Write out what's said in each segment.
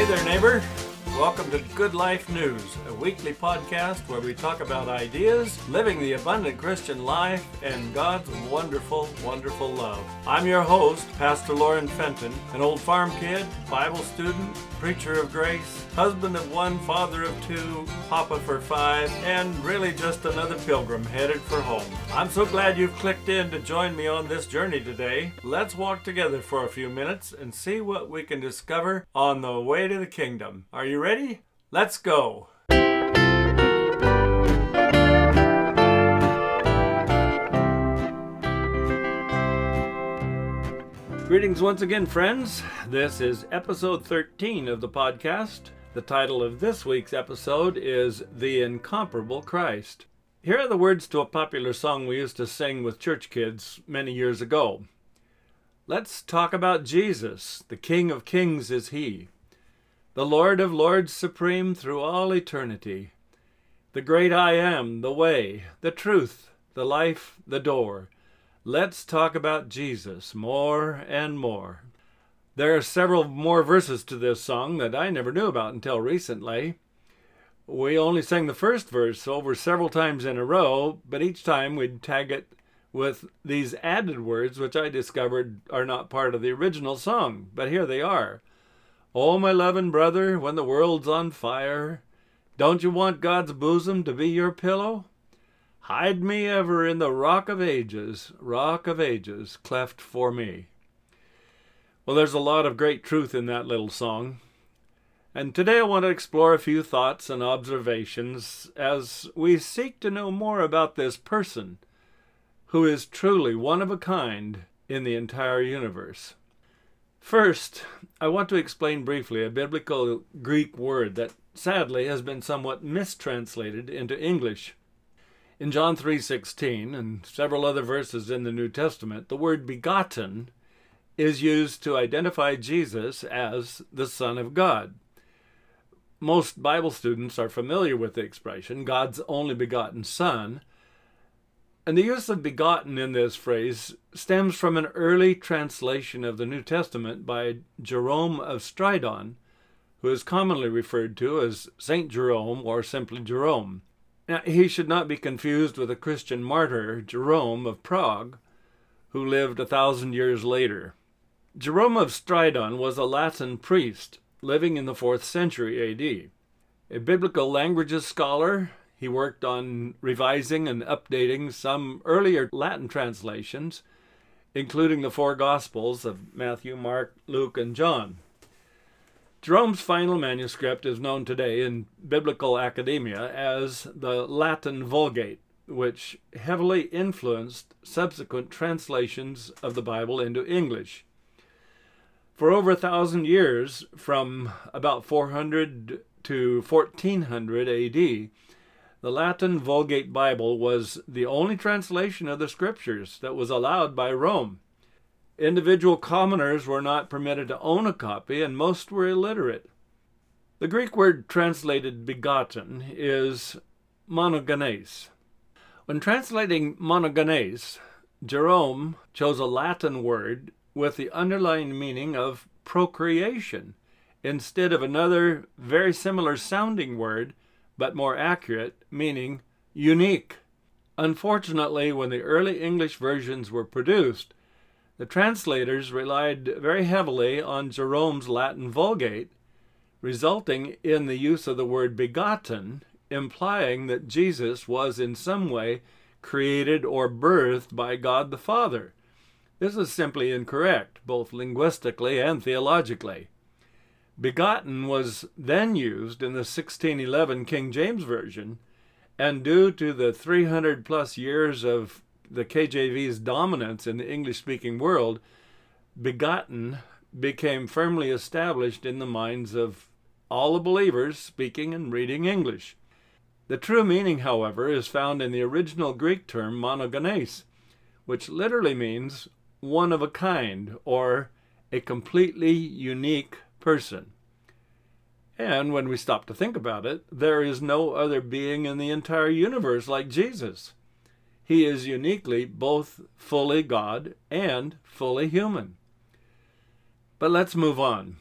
Hey there, neighbor. Welcome to Good Life News, a weekly podcast where we talk about ideas, living the abundant Christian life, and God's wonderful, wonderful love. I'm your host, Pastor Lauren Fenton, an old farm kid, Bible student, preacher of grace, husband of one, father of two, papa for five, and really just another pilgrim headed for home. I'm so glad you've clicked in to join me on this journey today. Let's walk together for a few minutes and see what we can discover on the way to the kingdom. Are you ready? Let's go. Greetings once again, friends. This is episode 13 of the podcast. The title of this week's episode is The Incomparable Christ. Here are the words to a popular song we used to sing with church kids many years ago. Let's talk about Jesus. The King of Kings is He. The Lord of Lords supreme through all eternity. The great I am, the way, the truth, the life, the door. Let's talk about Jesus more and more. There are several more verses to this song that I never knew about until recently. We only sang the first verse over several times in a row, but each time we'd tag it with these added words, which I discovered are not part of the original song, but here they are. Oh, my loving brother, when the world's on fire, don't you want God's bosom to be your pillow? Hide me ever in the rock of ages, rock of ages, cleft for me. Well, there's a lot of great truth in that little song. And today I want to explore a few thoughts and observations as we seek to know more about this person who is truly one of a kind in the entire universe. First, I want to explain briefly a biblical Greek word that sadly has been somewhat mistranslated into English. In John 3:16 and several other verses in the New Testament, the word begotten is used to identify Jesus as the Son of God. Most Bible students are familiar with the expression God's only begotten Son, and the use of begotten in this phrase stems from an early translation of the New Testament by Jerome of Stridon, who is commonly referred to as Saint Jerome or simply Jerome. Now, he should not be confused with a Christian martyr, Jerome of Prague, who lived a thousand years later. Jerome of Stridon was a Latin priest living in the 4th century AD. A biblical languages scholar, he worked on revising and updating some earlier Latin translations, including the four Gospels of Matthew, Mark, Luke, and John. Jerome's final manuscript is known today in biblical academia as the Latin Vulgate, which heavily influenced subsequent translations of the Bible into English. For over a thousand years, from about 400 to 1400 AD, the Latin Vulgate Bible was the only translation of the Scriptures that was allowed by Rome. Individual commoners were not permitted to own a copy, and most were illiterate. The Greek word translated begotten is monogenes. When translating monogenes, Jerome chose a Latin word with the underlying meaning of procreation instead of another very similar sounding word but more accurate, meaning unique. Unfortunately, when the early English versions were produced, the translators relied very heavily on Jerome's Latin Vulgate, resulting in the use of the word begotten, implying that Jesus was in some way created or birthed by God the Father. This is simply incorrect, both linguistically and theologically. Begotten was then used in the 1611 King James Version, and due to the 300 plus years of the KJV's dominance in the English speaking world, begotten became firmly established in the minds of all the believers speaking and reading English. The true meaning, however, is found in the original Greek term monogenes, which literally means one of a kind or a completely unique person. And when we stop to think about it, there is no other being in the entire universe like Jesus. He is uniquely both fully God and fully human. But let's move on.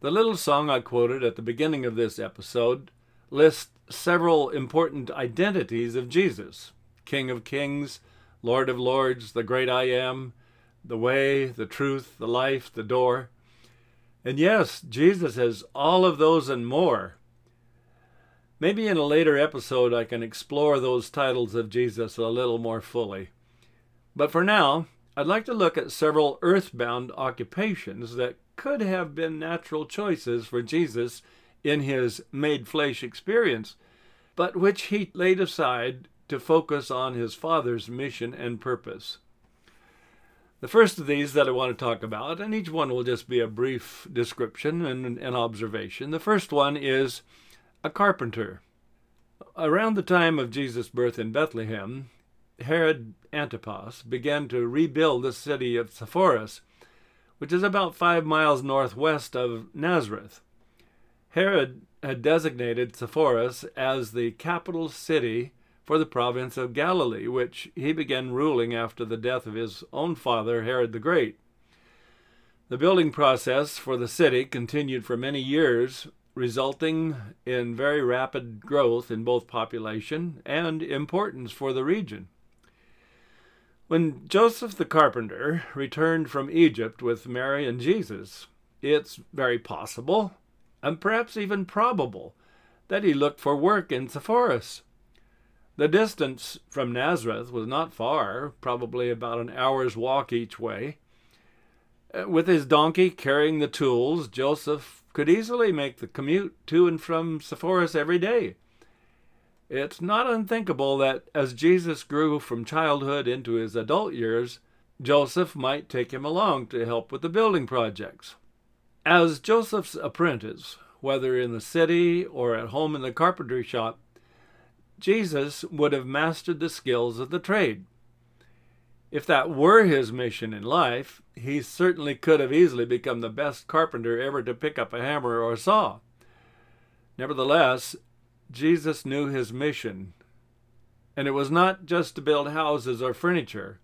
The little song I quoted at the beginning of this episode lists several important identities of Jesus King of Kings, Lord of Lords, the great I am, the way, the truth, the life, the door. And yes, Jesus has all of those and more. Maybe in a later episode I can explore those titles of Jesus a little more fully. But for now, I'd like to look at several earthbound occupations that could have been natural choices for Jesus in his made flesh experience, but which he laid aside to focus on his Father's mission and purpose. The first of these that I want to talk about, and each one will just be a brief description and an observation. The first one is a carpenter. Around the time of Jesus' birth in Bethlehem, Herod Antipas began to rebuild the city of Sepphoris which is about five miles northwest of Nazareth. Herod had designated Sepphoris as the capital city for the province of Galilee, which he began ruling after the death of his own father, Herod the Great. The building process for the city continued for many years, resulting in very rapid growth in both population and importance for the region. When Joseph the carpenter returned from Egypt with Mary and Jesus, it's very possible, and perhaps even probable, that he looked for work in Sepphoris. The distance from Nazareth was not far, probably about an hour's walk each way. Uh, with his donkey carrying the tools, Joseph could easily make the commute to and from Sepphoris every day. It's not unthinkable that as Jesus grew from childhood into his adult years, Joseph might take him along to help with the building projects. As Joseph's apprentice, whether in the city or at home in the carpentry shop, Jesus would have mastered the skills of the trade. If that were his mission in life, he certainly could have easily become the best carpenter ever to pick up a hammer or saw. Nevertheless, Jesus knew his mission, and it was not just to build houses or furniture.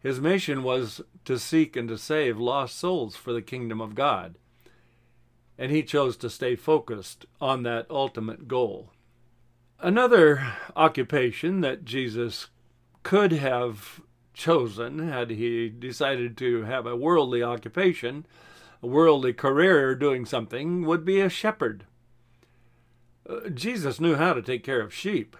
His mission was to seek and to save lost souls for the kingdom of God. And he chose to stay focused on that ultimate goal. Another occupation that Jesus could have chosen had he decided to have a worldly occupation, a worldly career doing something, would be a shepherd. Uh, Jesus knew how to take care of sheep.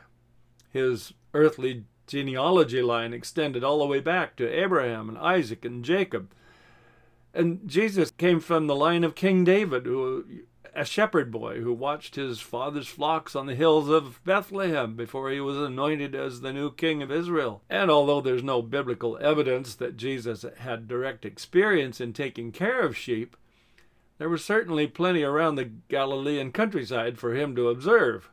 His earthly genealogy line extended all the way back to Abraham and Isaac and Jacob. And Jesus came from the line of King David, who a shepherd boy who watched his father's flocks on the hills of Bethlehem before he was anointed as the new king of Israel. And although there's no biblical evidence that Jesus had direct experience in taking care of sheep, there was certainly plenty around the Galilean countryside for him to observe.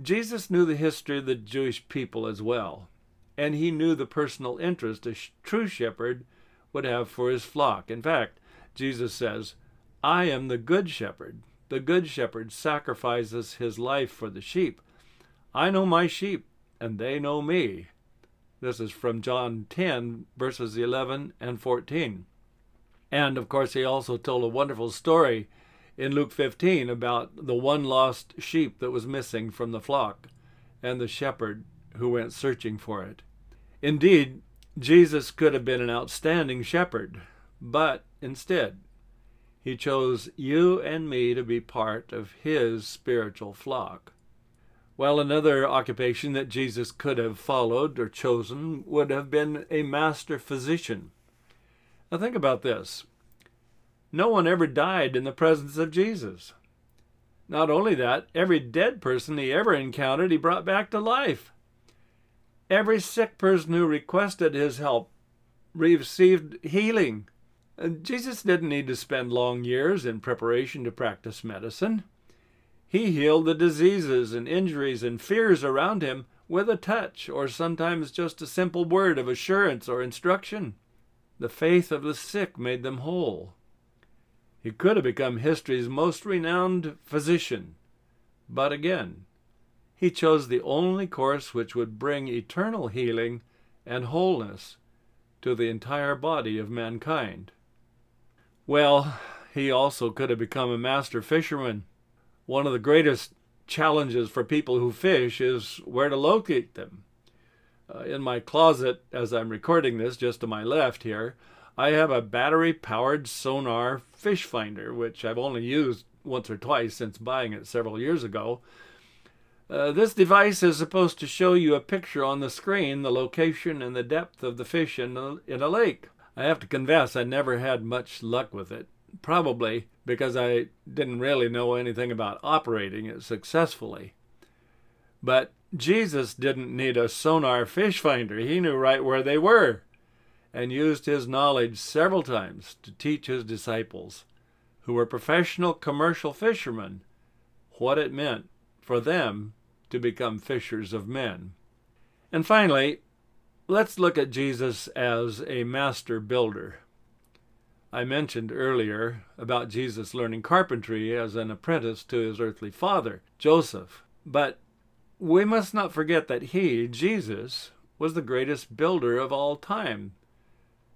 Jesus knew the history of the Jewish people as well, and he knew the personal interest a true shepherd would have for his flock. In fact, Jesus says, I am the good shepherd. The good shepherd sacrifices his life for the sheep. I know my sheep, and they know me. This is from John 10, verses 11 and 14. And of course, he also told a wonderful story in Luke 15 about the one lost sheep that was missing from the flock and the shepherd who went searching for it. Indeed, Jesus could have been an outstanding shepherd, but instead, he chose you and me to be part of his spiritual flock. While another occupation that Jesus could have followed or chosen would have been a master physician. Now, think about this no one ever died in the presence of Jesus. Not only that, every dead person he ever encountered, he brought back to life. Every sick person who requested his help received healing. Jesus didn't need to spend long years in preparation to practice medicine. He healed the diseases and injuries and fears around him with a touch, or sometimes just a simple word of assurance or instruction. The faith of the sick made them whole. He could have become history's most renowned physician. But again, he chose the only course which would bring eternal healing and wholeness to the entire body of mankind. Well, he also could have become a master fisherman. One of the greatest challenges for people who fish is where to locate them. Uh, in my closet, as I'm recording this, just to my left here, I have a battery powered sonar fish finder, which I've only used once or twice since buying it several years ago. Uh, this device is supposed to show you a picture on the screen, the location and the depth of the fish in a, in a lake. I have to confess, I never had much luck with it, probably because I didn't really know anything about operating it successfully. But Jesus didn't need a sonar fish finder. He knew right where they were and used his knowledge several times to teach his disciples, who were professional commercial fishermen, what it meant for them to become fishers of men. And finally, let's look at Jesus as a master builder. I mentioned earlier about Jesus learning carpentry as an apprentice to his earthly father, Joseph. But we must not forget that he, Jesus, was the greatest builder of all time.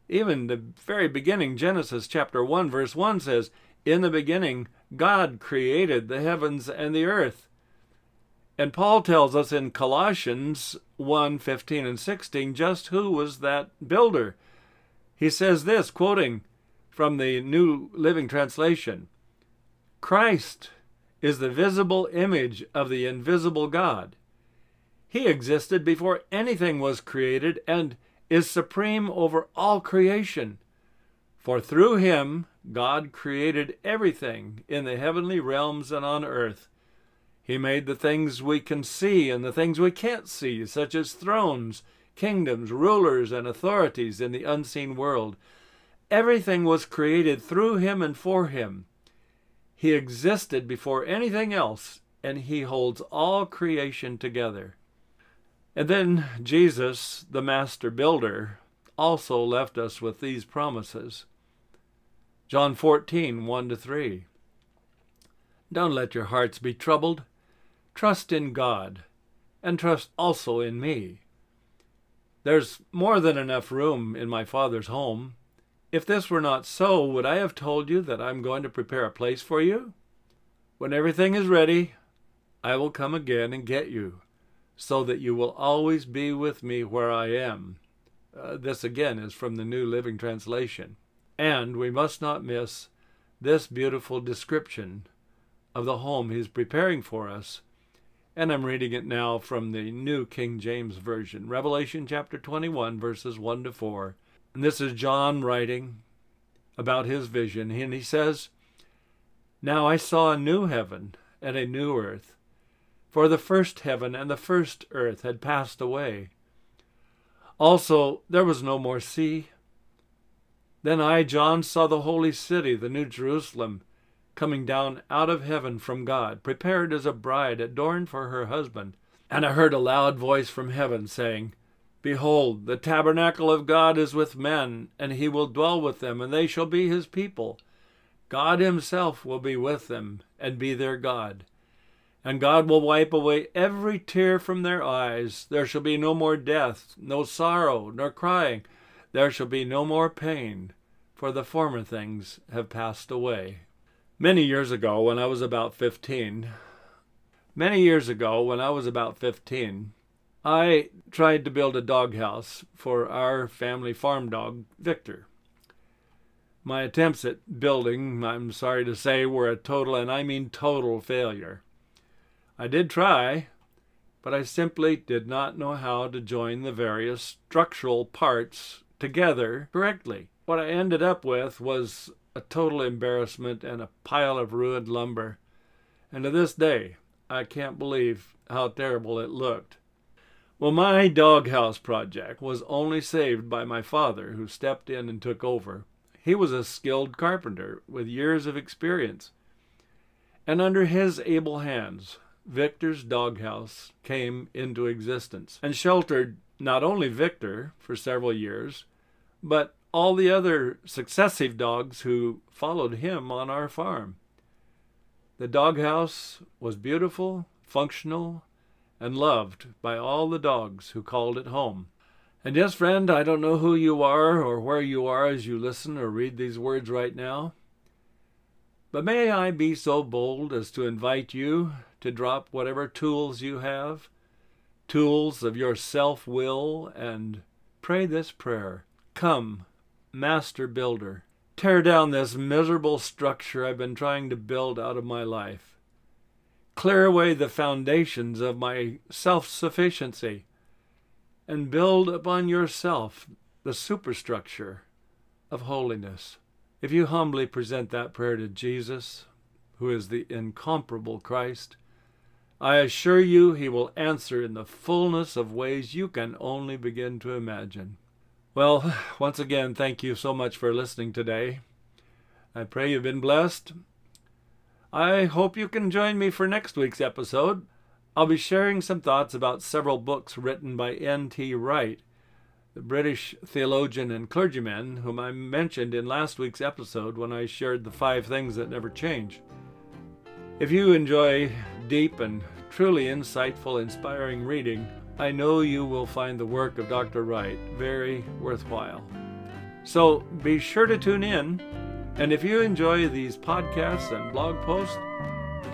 Even the very beginning, Genesis chapter 1, verse 1 says, In the beginning, God created the heavens and the earth. And Paul tells us in Colossians 1 15 and 16 just who was that builder. He says this, quoting from the New Living Translation Christ is the visible image of the invisible God. He existed before anything was created and is supreme over all creation. For through him God created everything in the heavenly realms and on earth. He made the things we can see and the things we can't see, such as thrones, kingdoms, rulers, and authorities in the unseen world. Everything was created through him and for him. He existed before anything else, and he holds all creation together. And then Jesus, the master builder, also left us with these promises. John 14, 1 to 3. Don't let your hearts be troubled. Trust in God, and trust also in me. There's more than enough room in my Father's home. If this were not so, would I have told you that I'm going to prepare a place for you? When everything is ready, I will come again and get you so that you will always be with me where I am. Uh, this again is from the New Living Translation. And we must not miss this beautiful description of the home he's preparing for us. And I'm reading it now from the New King James Version, Revelation chapter 21, verses 1 to 4. And this is John writing about his vision. And he says, Now I saw a new heaven and a new earth for the first heaven and the first earth had passed away. Also, there was no more sea. Then I, John, saw the holy city, the New Jerusalem, coming down out of heaven from God, prepared as a bride adorned for her husband. And I heard a loud voice from heaven saying, Behold, the tabernacle of God is with men, and he will dwell with them, and they shall be his people. God himself will be with them, and be their God and God will wipe away every tear from their eyes. There shall be no more death, no sorrow, nor crying. There shall be no more pain, for the former things have passed away. Many years ago, when I was about 15, many years ago, when I was about 15, I tried to build a doghouse for our family farm dog, Victor. My attempts at building, I'm sorry to say, were a total, and I mean total failure. I did try, but I simply did not know how to join the various structural parts together correctly. What I ended up with was a total embarrassment and a pile of ruined lumber. And to this day, I can't believe how terrible it looked. Well, my doghouse project was only saved by my father, who stepped in and took over. He was a skilled carpenter with years of experience. And under his able hands, Victor's doghouse came into existence and sheltered not only Victor for several years, but all the other successive dogs who followed him on our farm. The doghouse was beautiful, functional, and loved by all the dogs who called it home. And yes, friend, I don't know who you are or where you are as you listen or read these words right now, But may I be so bold as to invite you to drop whatever tools you have, tools of your self will, and pray this prayer Come, Master Builder, tear down this miserable structure I've been trying to build out of my life. Clear away the foundations of my self sufficiency and build upon yourself the superstructure of holiness. If you humbly present that prayer to Jesus, who is the incomparable Christ, I assure you he will answer in the fullness of ways you can only begin to imagine. Well, once again, thank you so much for listening today. I pray you've been blessed. I hope you can join me for next week's episode. I'll be sharing some thoughts about several books written by N.T. Wright the British theologian and clergyman whom I mentioned in last week's episode when I shared the five things that never change. If you enjoy deep and truly insightful, inspiring reading, I know you will find the work of Dr. Wright very worthwhile. So be sure to tune in, and if you enjoy these podcasts and blog posts,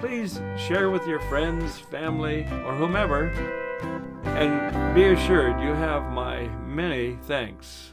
please share with your friends, family, or whomever and be assured you have my many thanks.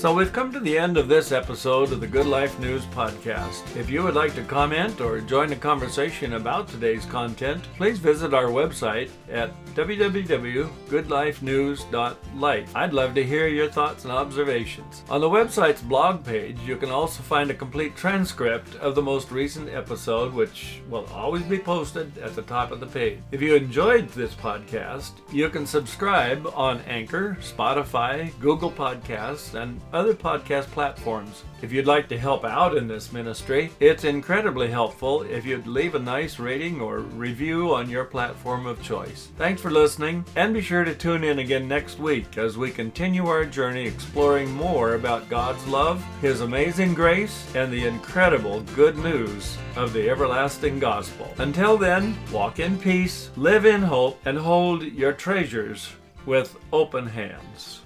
So we've come to the end of this episode of the Good Life News Podcast. If you would like to comment or join the conversation about today's content, please visit our website at www.goodlifenews.life. I'd love to hear your thoughts and observations. On the website's blog page, you can also find a complete transcript of the most recent episode, which will always be posted at the top of the page. If you enjoyed this podcast, you can subscribe on Anchor, Spotify, Google Podcasts, and other podcast platforms. If you'd like to help out in this ministry, it's incredibly helpful if you'd leave a nice rating or review on your platform of choice. Thanks for listening, and be sure to tune in again next week as we continue our journey exploring more about God's love, His amazing grace, and the incredible good news of the everlasting gospel. Until then, walk in peace, live in hope, and hold your treasures with open hands.